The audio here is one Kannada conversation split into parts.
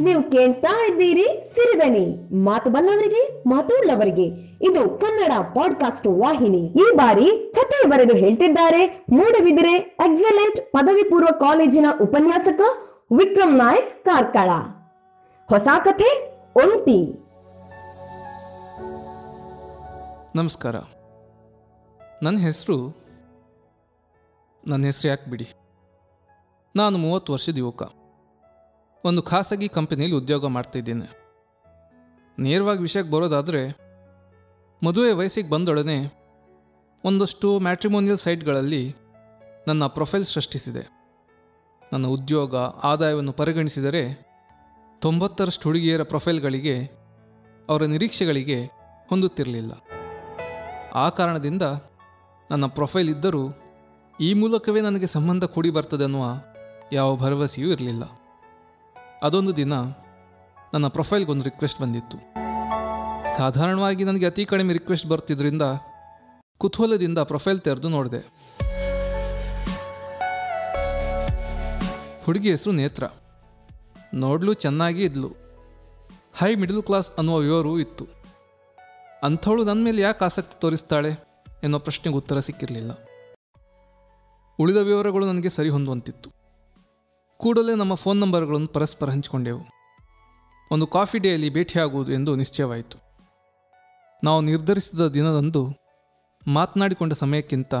ನೀವು ಕೇಳ್ತಾ ಇದ್ದೀರಿ ಸಿರಿದನಿ. ಮಾತು ಬಲ್ಲವರಿಗೆ, ಮಾತು ಉಳ್ಳವರಿಗೆ. ಇದು ಕನ್ನಡ ಪಾಡ್ಕಾಸ್ಟ್ ವಾಹಿನಿ. ಈ ಬಾರಿ ಕಥೆ ಬರೆದು ಹೇಳ್ತಿದ್ದಾರೆ ಮೂಡಬಿದಿರೆ ಎಕ್ಸಲೆಂಟ್ ಪದವಿ ಪೂರ್ವ ಕಾಲೇಜಿನ ಉಪನ್ಯಾಸಕ ವಿಕ್ರಮ್ ನಾಯಕ್ ಕಾರ್ಕಳ. ಹೊಸ ಕಥೆ ಒಂಟಿ. ನಮಸ್ಕಾರ. ನನ್ನ ಹೆಸರು ನನ್ನ ಹೆಸರು ಯಾಕೆ ಬಿಡಿ? ನಾನು ಮೂವತ್ತು ವರ್ಷದ ಯುವಕ. ಒಂದು ಖಾಸಗಿ ಕಂಪನಿಯಲ್ಲಿ ಉದ್ಯೋಗ ಮಾಡ್ತಿದ್ದೇನೆ ನೇರವಾಗಿ ವಿಷಯಕ್ಕೆ ಬರೋದಾದರೆ, ಮದುವೆ ವಯಸ್ಸಿಗೆ ಬಂದೊಡನೆ ಒಂದಷ್ಟು ಮ್ಯಾಟ್ರಿಮೋನಿಯಲ್ ಸೈಟ್ಗಳಲ್ಲಿ ನನ್ನ ಪ್ರೊಫೈಲ್ ಸೃಷ್ಟಿಸಿದೆ. ನನ್ನ ಉದ್ಯೋಗ, ಆದಾಯವನ್ನು ಪರಿಗಣಿಸಿದರೆ ತೊಂಬತ್ತರಷ್ಟು ಹುಡುಗಿಯರ ಪ್ರೊಫೈಲ್ಗಳಿಗೆ, ಅವರ ನಿರೀಕ್ಷೆಗಳಿಗೆ ಹೊಂದುತ್ತಿರಲಿಲ್ಲ. ಆ ಕಾರಣದಿಂದ ನನ್ನ ಪ್ರೊಫೈಲ್ ಇದ್ದರೂ ಈ ಮೂಲಕವೇ ನನಗೆ ಸಂಬಂಧ ಕೂಡಿ ಬರ್ತದೆ ಅನ್ನುವ ಯಾವ ಭರವಸೆಯೂ ಇರಲಿಲ್ಲ. ಅದೊಂದು ದಿನ ನನ್ನ ಪ್ರೊಫೈಲ್ಗೊಂದು ರಿಕ್ವೆಸ್ಟ್ ಬಂದಿತ್ತು. ಸಾಧಾರಣವಾಗಿ ನನಗೆ ಅತಿ ಕಡಿಮೆ ರಿಕ್ವೆಸ್ಟ್ ಬರ್ತಿದ್ದರಿಂದ ಕುತೂಹಲದಿಂದ ಪ್ರೊಫೈಲ್ ತೆರೆದು ನೋಡಿದೆ. ಹುಡುಗಿ ಹೆಸರು ನೇತ್ರ. ನೋಡಲು ಚೆನ್ನಾಗಿ ಇದ್ಲು. ಹೈ ಮಿಡಲ್ ಕ್ಲಾಸ್ ಅನ್ನುವ ವಿವರವೂ ಇತ್ತು. ಅಂಥವಳು ನನ್ನ ಮೇಲೆ ಯಾಕೆ ಆಸಕ್ತಿ ತೋರಿಸ್ತಾಳೆ ಎನ್ನುವ ಪ್ರಶ್ನೆಗೆ ಉತ್ತರ ಸಿಕ್ಕಿರಲಿಲ್ಲ. ಉಳಿದ ವಿವರಗಳು ನನಗೆ ಸರಿ ಹೊಂದುವಂತಿತ್ತು ಕೂಡಲೇ ನಮ್ಮ ಫೋನ್ ನಂಬರ್ಗಳನ್ನು ಪರಸ್ಪರ ಹಂಚಿಕೊಂಡೆವು. ಒಂದು ಕಾಫಿ ಡೇಯಲ್ಲಿ ಭೇಟಿಯಾಗುವುದು ಎಂದು ನಿಶ್ಚಯವಾಯಿತು. ನಾವು ನಿರ್ಧರಿಸಿದ ದಿನದಂದು ಮಾತನಾಡಿಕೊಂಡ ಸಮಯಕ್ಕಿಂತ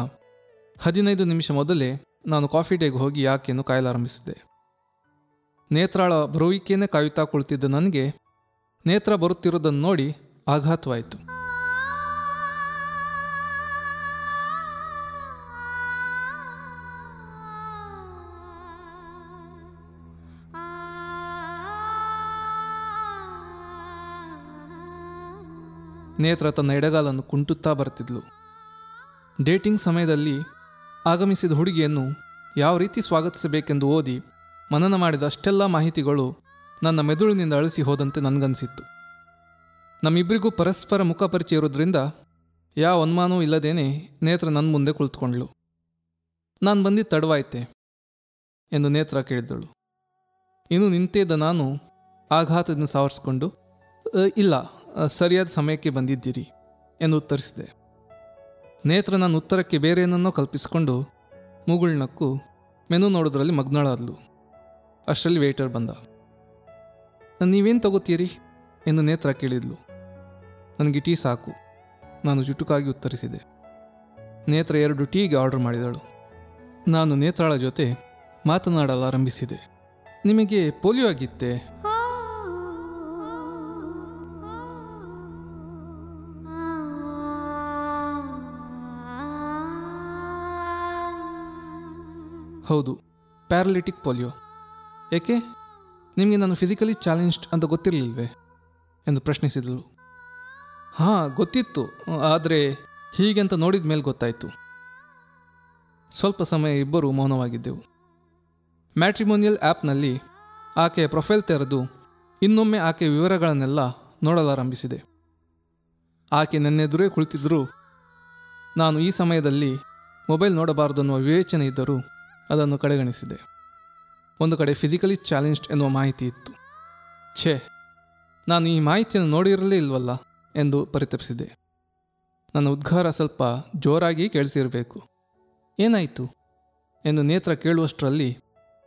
ಹದಿನೈದು ನಿಮಿಷ ಮೊದಲೇ ನಾನು ಕಾಫಿ ಡೇಗೆ ಹೋಗಿ ಯಾಕೆಯನ್ನು ಕಾಯಲಾರಂಭಿಸಿದೆ. ನೇತ್ರಾಳ ಬರುವಿಕೆಯೇ ಕಾಯುತ್ತಾ ಕುಳಿತಿದ್ದ ನನಗೆ ನೇತ್ರ ಬರುತ್ತಿರುವುದನ್ನು ನೋಡಿ ಆಘಾತವಾಯಿತು. ನೇತ್ರ ತನ್ನ ಎಡಗಾಲನ್ನು ಕುಂಟುತ್ತಾ ಬರ್ತಿದ್ಲು. ಡೇಟಿಂಗ್ ಸಮಯದಲ್ಲಿ ಆಗಮಿಸಿದ ಹುಡುಗಿಯನ್ನು ಯಾವ ರೀತಿ ಸ್ವಾಗತಿಸಬೇಕೆಂದು ಓದಿ ಮನನ ಮಾಡಿದ ಅಷ್ಟೆಲ್ಲ ಮಾಹಿತಿಗಳು ನನ್ನ ಮೆದುಳಿನಿಂದ ಅಳಿಸಿ ಹೋದಂತೆ ನನಗನ್ಸಿತ್ತು. ನಮ್ಮಿಬ್ಬರಿಗೂ ಪರಸ್ಪರ ಮುಖ ಪರಿಚಯ ಇರೋದ್ರಿಂದ ಯಾವ ಅನುಮಾನವೂ ಇಲ್ಲದೇನೆ ನೇತ್ರ ನನ್ನ ಮುಂದೆ ಕುಳಿತುಕೊಂಡ್ಳು. ನಾನು ಬಂದಿದ್ದು ತಡವಾಯ್ತೆ ಎಂದು ನೇತ್ರ ಕೇಳಿದಳು ಇನ್ನು ನಿಂತಿದ್ದ ನಾನು ಆಘಾತದಿಂದ ಸಾವರಿಸ್ಕೊಂಡು ಇಲ್ಲ ಸರಿಯಾದ ಸಮಯಕ್ಕೆ ಬಂದಿದ್ದೀರಿ ಎಂದು ಉತ್ತರಿಸಿದೆ. ನೇತ್ರ ನನ್ನ ಉತ್ತರಕ್ಕೆ ಬೇರೆ ಏನನ್ನೋ ಕಲ್ಪಿಸಿಕೊಂಡು ಮುಗುಳ್ನಕ್ಕು ಮೆನು ನೋಡೋದ್ರಲ್ಲಿ ಮಗ್ನಳಾದ್ಲು. ಅಷ್ಟರಲ್ಲಿ ವೇಟರ್ ಬಂದ. ನೀವೇನು ತಗೋತೀರಿ? ಎಂದು ನೇತ್ರ ಕೇಳಿದ್ಲು. ನನಗೆ ಟೀ ಸಾಕು. ನಾನು ಜುಟುಕಾಗಿ ಉತ್ತರಿಸಿದೆ. ನೇತ್ರ ಎರಡು ಟೀಗೆ ಆರ್ಡರ್ ಮಾಡಿದಳು. ನಾನು ನೇತ್ರಾಳ ಜೊತೆ ಮಾತನಾಡಲಾರಂಭಿಸಿದೆ. ನಿಮಗೆ ಪೋಲಿಯೋ ಆಗಿತ್ತೆ? ಹೌದು, ಪ್ಯಾರಲಿಟಿಕ್ ಪೋಲಿಯೋ. ಏಕೆ? ನಿಮಗೆ ನಾನು ಫಿಸಿಕಲಿ ಚಾಲೆಂಜ್ಡ್ ಅಂತ ಗೊತ್ತಿರಲಿಲ್ವೇ? ಎಂದು ಪ್ರಶ್ನಿಸಿದಳು. ಹಾಂ, ಗೊತ್ತಿತ್ತು, ಆದರೆ ಹೀಗೆ ಅಂತ ನೋಡಿದ ಮೇಲೆ ಗೊತ್ತಾಯಿತು. ಸ್ವಲ್ಪ ಸಮಯ ಇಬ್ಬರು ಮೌನವಾಗಿದ್ದೆವು. ಮ್ಯಾಟ್ರಿಮೋನಿಯಲ್ ಆ್ಯಪ್ನಲ್ಲಿ ಆಕೆಯ ಪ್ರೊಫೈಲ್ ತೆರೆದು ಇನ್ನೊಮ್ಮೆ ಆಕೆಯ ವಿವರಗಳನ್ನೆಲ್ಲ ನೋಡಲಾರಂಭಿಸಿದೆ. ಆಕೆ ನನ್ನೆದುರೇ ಕುಳಿತಿದ್ದರೂ ನಾನು ಈ ಸಮಯದಲ್ಲಿ ಮೊಬೈಲ್ ನೋಡಬಾರದನ್ನುವ ವಿವೇಚನೆ ಇದ್ದರೂ ಅದನ್ನು ಕಡೆಗಣಿಸಿದೆ. ಒಂದು ಕಡೆ ಫಿಸಿಕಲಿ ಚಾಲೆಂಜ್ಡ್ ಎನ್ನುವ ಮಾಹಿತಿ ಇತ್ತು. ಛೇ, ನಾನು ಈ ಮಾಹಿತಿಯನ್ನು ನೋಡಿರಲೇ ಇಲ್ವಲ್ಲ ಎಂದು ಪರಿತಪಿಸಿದೆ. ನನ್ನ ಉದ್ಘಾರ ಸ್ವಲ್ಪ ಜೋರಾಗಿ ಕೇಳಿಸಿರಬೇಕು. ಏನಾಯಿತು? ಎಂದು ನೇತ್ರ ಕೇಳುವಷ್ಟರಲ್ಲಿ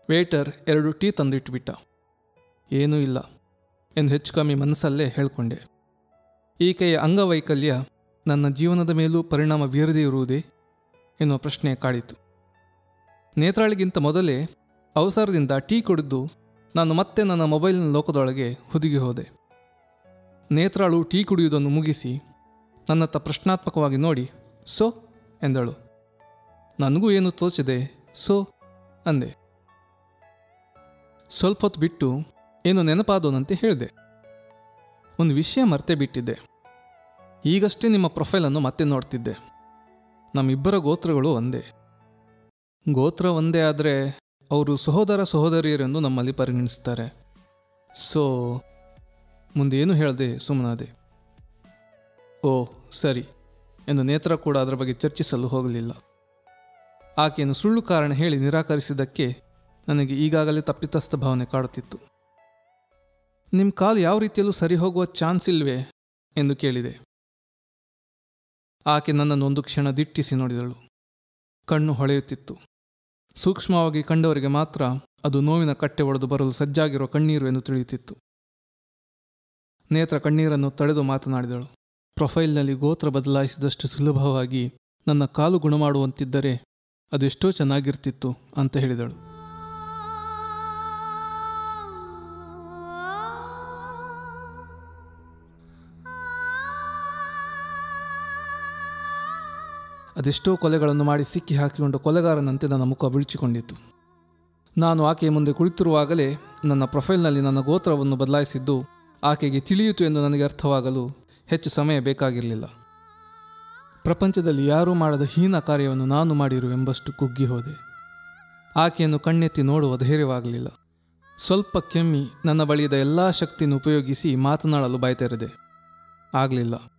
ವೇಟರ್ ಎರಡು ಟೀ ತಂದಿಟ್ಬಿಟ್ಟ. ಏನೂ ಇಲ್ಲ ಎಂದು ಹೆಚ್ಚು ಕಮ್ಮಿ ಮನಸ್ಸಲ್ಲೇ ಹೇಳಿಕೊಂಡೆ. ಈಕೆಯ ಅಂಗವೈಕಲ್ಯ ನನ್ನ ಜೀವನದ ಮೇಲೂ ಪರಿಣಾಮ ಬೀರದೇ ಇರುವುದೇ ಎನ್ನುವ ಪ್ರಶ್ನೆ ಕಾಡಿತು. ನೇತ್ರಾಳಿಗಿಂತ ಮೊದಲೇ ಅವಸರದಿಂದ ಟೀ ಕುಡಿದು ನಾನು ಮತ್ತೆ ನನ್ನ ಮೊಬೈಲ್ನ ಲೋಕದೊಳಗೆ ಹುದುಗಿ ಹೋದೆ. ನೇತ್ರಾಳು ಟೀ ಕುಡಿಯುವುದನ್ನು ಮುಗಿಸಿ ನನ್ನತ್ತ ಪ್ರಶ್ನಾತ್ಮಕವಾಗಿ ನೋಡಿ, ಸೊ ಎಂದಳು. ನನಗೂ ಏನು ತೋಚಿದೆ, ಸೊ ಅಂದೆ. ಸ್ವಲ್ಪ ಹೊತ್ತು ಬಿಟ್ಟು ಏನು ನೆನಪಾದೋನಂತೆ ಹೇಳಿದೆ. ಒಂದು ವಿಷಯ ಮರ್ತೇ ಬಿಟ್ಟಿದ್ದೆ. ಈಗಷ್ಟೇ ನಿಮ್ಮ ಪ್ರೊಫೈಲನ್ನು ಮತ್ತೆ ನೋಡ್ತಿದ್ದೆ. ನಮ್ಮಿಬ್ಬರ ಗೋತ್ರಗಳು ಒಂದೇ. ಗೋತ್ರ ಒಂದೇ ಆದರೆ ಅವರು ಸಹೋದರ ಸಹೋದರಿಯರೆಂದು ನಮ್ಮಲ್ಲಿ ಪರಿಗಣಿಸ್ತಾರೆ. ಸೊ, ಮುಂದೇನು ಹೇಳದೆ ಸುಮ್ಮನಾದೆ ಓ, ಸರಿ. ಎಂದು ನೇತ್ರ ಕೂಡ ಅದರ ಬಗ್ಗೆ ಚರ್ಚಿಸಲು ಹೋಗಲಿಲ್ಲ. ಆಕೆಯನ್ನು ಸುಳ್ಳು ಕಾರಣ ಹೇಳಿ ನಿರಾಕರಿಸಿದ್ದಕ್ಕೆ ನನಗೆ ಈಗಾಗಲೇ ತಪ್ಪಿತಸ್ಥ ಭಾವನೆ ಕಾಡುತ್ತಿತ್ತು. ನಿಮ್ಮ ಕಾಲು ಯಾವ ರೀತಿಯಲ್ಲೂ ಸರಿ ಹೋಗುವ ಚಾನ್ಸ್ ಇಲ್ವೇ? ಎಂದು ಕೇಳಿದೆ. ಆಕೆ ನನ್ನನ್ನು ಒಂದು ಕ್ಷಣ ದಿಟ್ಟಿಸಿ ನೋಡಿದಳು. ಕಣ್ಣು ಹೊಳೆಯುತ್ತಿತ್ತು. ಸೂಕ್ಷ್ಮವಾಗಿ ಕಂಡವರಿಗೆ ಮಾತ್ರ ಅದು ನೋವಿನ ಕಟ್ಟೆ ಒಡೆದು ಬರಲು ಸಜ್ಜಾಗಿರುವ ಕಣ್ಣೀರು ಎಂದು ತಿಳಿಯುತ್ತಿತ್ತು. ನೇತ್ರ ಕಣ್ಣೀರನ್ನು ತಡೆದು ಮಾತನಾಡಿದಳು. ಪ್ರೊಫೈಲ್ನಲ್ಲಿ ಗೋತ್ರ ಬದಲಾಯಿಸಿದಷ್ಟು ಸುಲಭವಾಗಿ ನನ್ನ ಕಾಲು ಗುಣ ಮಾಡುವಂತಿದ್ದರೆ ಅದೆಷ್ಟೋ ಚೆನ್ನಾಗಿರ್ತಿತ್ತು ಅಂತ ಹೇಳಿದಳು. ಅದೆಷ್ಟೋ ಕೊಲೆಗಳನ್ನು ಮಾಡಿ ಸಿಕ್ಕಿ ಹಾಕಿಕೊಂಡು ಕೊಲೆಗಾರನಂತೆ ನನ್ನ ಮುಖ ಬಿಳಿಚಿಕೊಂಡಿತ್ತು. ನಾನು ಆಕೆಯ ಮುಂದೆ ಕುಳಿತಿರುವಾಗಲೇ ನನ್ನ ಪ್ರೊಫೈಲ್ನಲ್ಲಿ ನನ್ನ ಗೋತ್ರವನ್ನು ಬದಲಾಯಿಸಿದ್ದು ಆಕೆಗೆ ತಿಳಿಯಿತು ಎಂದು ನನಗೆ ಅರ್ಥವಾಗಲು ಹೆಚ್ಚು ಸಮಯ ಬೇಕಾಗಿರಲಿಲ್ಲ. ಪ್ರಪಂಚದಲ್ಲಿ ಯಾರೂ ಮಾಡದ ಹೀನ ಕಾರ್ಯವನ್ನು ನಾನು ಮಾಡಿರುವೆಂಬಷ್ಟು ಕುಗ್ಗಿ ಹೋದೆ. ಆಕೆಯನ್ನು ಕಣ್ಣೆತ್ತಿ ನೋಡುವ ಧೈರ್ಯವಾಗಲಿಲ್ಲ. ಸ್ವಲ್ಪ ಕೆಮ್ಮಿ ನನ್ನ ಬಳಿಯದ ಎಲ್ಲ ಶಕ್ತಿಯನ್ನು ಉಪಯೋಗಿಸಿ ಮಾತನಾಡಲು ಬಾಯ್ತೆರೆದೆ. ಆಗಲಿಲ್ಲ.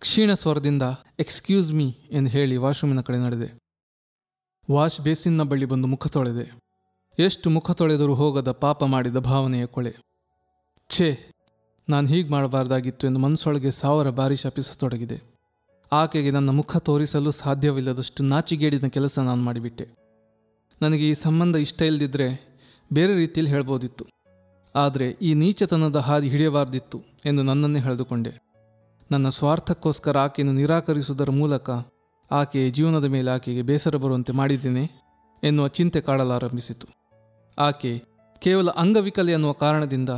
ಕ್ಷೀಣ ಸ್ವರದಿಂದ ಎಕ್ಸ್ಕ್ಯೂಸ್ ಮೀ ಎಂದು ಹೇಳಿ ವಾಶ್ರೂಮಿನ ಕಡೆ ನಡೆದೆ. ವಾಶ್ ಬೇಸಿನ್ನ ಬಳಿ ಬಂದು ಮುಖ ತೊಳೆದೆ. ಎಷ್ಟು ಮುಖ ತೊಳೆದರೂ ಹೋಗದ ಪಾಪ ಮಾಡಿದ ಭಾವನೆಯ ಕೊಳೆ. ಛೇ, ನಾನು ಹೀಗೆ ಮಾಡಬಾರ್ದಾಗಿತ್ತು ಎಂದು ಮನಸ್ಸೊಳಗೆ ಸಾವಿರ ಬಾರಿ ಶಪಿಸತೊಡಗಿದೆ. ಆಕೆಗೆ ನನ್ನ ಮುಖ ತೋರಿಸಲು ಸಾಧ್ಯವಿಲ್ಲದಷ್ಟು ನಾಚಿಗೇಡಿನ ಕೆಲಸ ನಾನು ಮಾಡಿಬಿಟ್ಟೆ. ನನಗೆ ಈ ಸಂಬಂಧ ಇಷ್ಟ ಇಲ್ಲದಿದ್ದರೆ ಬೇರೆ ರೀತಿಯಲ್ಲಿ ಹೇಳ್ಬೋದಿತ್ತು. ಆದರೆ ಈ ನೀಚತನದ ಹಾದಿ ಹಿಡಿಯಬಾರ್ದಿತ್ತು ಎಂದು ನನ್ನನ್ನೇ ಹೇಳಿದುಕೊಂಡೆ. ನನ್ನ ಸ್ವಾರ್ಥಕ್ಕೋಸ್ಕರ ಆಕೆಯನ್ನು ನಿರಾಕರಿಸುವುದರ ಮೂಲಕ ಆಕೆಯ ಜೀವನದ ಮೇಲೆ ಆಕೆಗೆ ಬೇಸರ ಬರುವಂತೆ ಮಾಡಿದ್ದೇನೆ ಎನ್ನುವ ಚಿಂತೆ ಕಾಡಲಾರಂಭಿಸಿತು. ಆಕೆ ಕೇವಲ ಅಂಗವಿಕಲೆ ಎನ್ನುವ ಕಾರಣದಿಂದ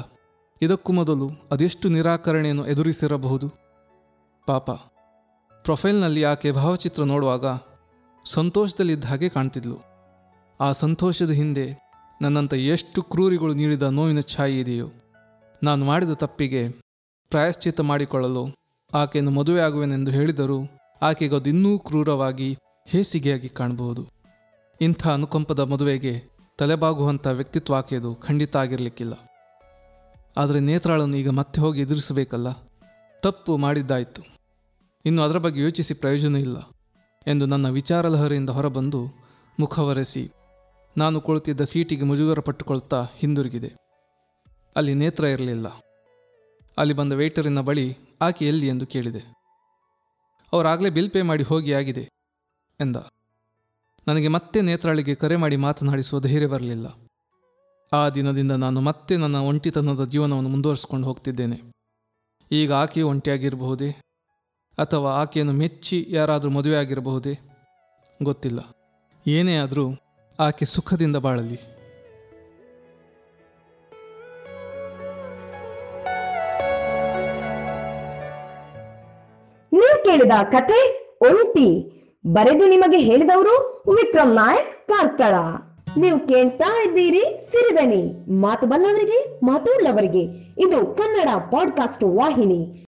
ಇದಕ್ಕೂ ಮೊದಲು ಅದೆಷ್ಟು ನಿರಾಕರಣೆಯನ್ನು ಎದುರಿಸಿರಬಹುದು? ಪಾಪ, ಪ್ರೊಫೈಲ್ನಲ್ಲಿ ಆಕೆ ಭಾವಚಿತ್ರ ನೋಡುವಾಗ ಸಂತೋಷದಲ್ಲಿದ್ದ ಹಾಗೆ ಕಾಣ್ತಿದ್ಲು. ಆ ಸಂತೋಷದ ಹಿಂದೆ ನನ್ನಂಥ ಎಷ್ಟು ಕ್ರೂರಿಗಳು ನೀಡಿದ ನೋವಿನ ಛಾಯೆ ಇದೆಯೋ. ನಾನು ಮಾಡಿದ ತಪ್ಪಿಗೆ ಪ್ರಾಯಶ್ಚಿತ್ತ ಮಾಡಿಕೊಳ್ಳಲು ಆಕೆಯನ್ನು ಮದುವೆಯಾಗುವೆನೆಂದು ಹೇಳಿದರೂ ಆಕೆಗೆ ಅದು ಇನ್ನೂ ಕ್ರೂರವಾಗಿ ಹೇಸಿಗೆಯಾಗಿ ಕಾಣಬಹುದು. ಇಂಥ ಅನುಕಂಪದ ಮದುವೆಗೆ ತಲೆಬಾಗುವಂಥ ವ್ಯಕ್ತಿತ್ವ ಆಕೆಯದು ಖಂಡಿತ ಆಗಿರಲಿಕ್ಕಿಲ್ಲ. ಆದರೆ ನೇತ್ರಾಳನ್ನು ಈಗ ಮತ್ತೆ ಹೋಗಿ ಎದುರಿಸಬೇಕಲ್ಲ? ತಪ್ಪು ಮಾಡಿದ್ದಾಯಿತು. ಇನ್ನು ಅದರ ಬಗ್ಗೆ ಯೋಚಿಸಿ ಪ್ರಯೋಜನ ಇಲ್ಲ ಎಂದು ನನ್ನ ವಿಚಾರಲಹರಿಯಿಂದ ಹೊರಬಂದು ಮುಖವರೆಸಿ ನಾನು ಕುಳಿತಿದ್ದ ಸೀಟಿಗೆ ಮುಜುಗರ ಪಟ್ಟುಕೊಳ್ತಾ ಹಿಂದಿರುಗಿದೆ. ಅಲ್ಲಿ ನೇತ್ರ ಇರಲಿಲ್ಲ. ಅಲ್ಲಿ ಬಂದ ವೇಟರಿನ ಬಳಿ ಆಕೆ ಎಲ್ಲಿ ಎಂದು ಕೇಳಿದೆ. ಅವರಾಗಲೇ ಬಿಲ್ ಪೇ ಮಾಡಿ ಹೋಗಿ ಆಗಿದೆ, ಎಂದ. ನನಗೆ ಮತ್ತೆ ನೇತ್ರಾಳಿಗೆ ಕರೆ ಮಾಡಿ ಮಾತನಾಡಿಸುವ ಧೈರ್ಯ ಬರಲಿಲ್ಲ. ಆ ದಿನದಿಂದ ನಾನು ಮತ್ತೆ ನನ್ನ ಒಂಟಿತನದ ಜೀವನವನ್ನು ಮುಂದುವರಿಸಿಕೊಂಡು ಹೋಗ್ತಿದ್ದೇನೆ. ಈಗ ಆಕೆಯು ಒಂಟಿಯಾಗಿರಬಹುದೇ? ಅಥವಾ ಆಕೆಯನ್ನು ಮೆಚ್ಚಿ ಯಾರಾದರೂ ಮದುವೆ ಆಗಿರಬಹುದೇ ಗೊತ್ತಿಲ್ಲ. ಏನೇ ಆದರೂ ಆಕೆ ಸುಖದಿಂದ ಬಾಳಲಿ. ಕೇಳಿದ ಕತೆ ಒಂಟಿ ಬರೆದು ನಿಮಗೆ ಹೇಳಿದವರು ವಿಕ್ರಮ್ ನಾಯಕ್ ಕಾರ್ಕಳ. ನೀವು ಕೇಳ್ತಾ ಇದ್ದೀರಿ ಸಿರಿದನಿ. ಮಾತು ಬಲ್ಲವರಿಗೆ, ಮಾತು ಉಳ್ಳವರಿಗೆ. ಇದು ಕನ್ನಡ ಪಾಡ್ಕಾಸ್ಟ್ ವಾಹಿನಿ.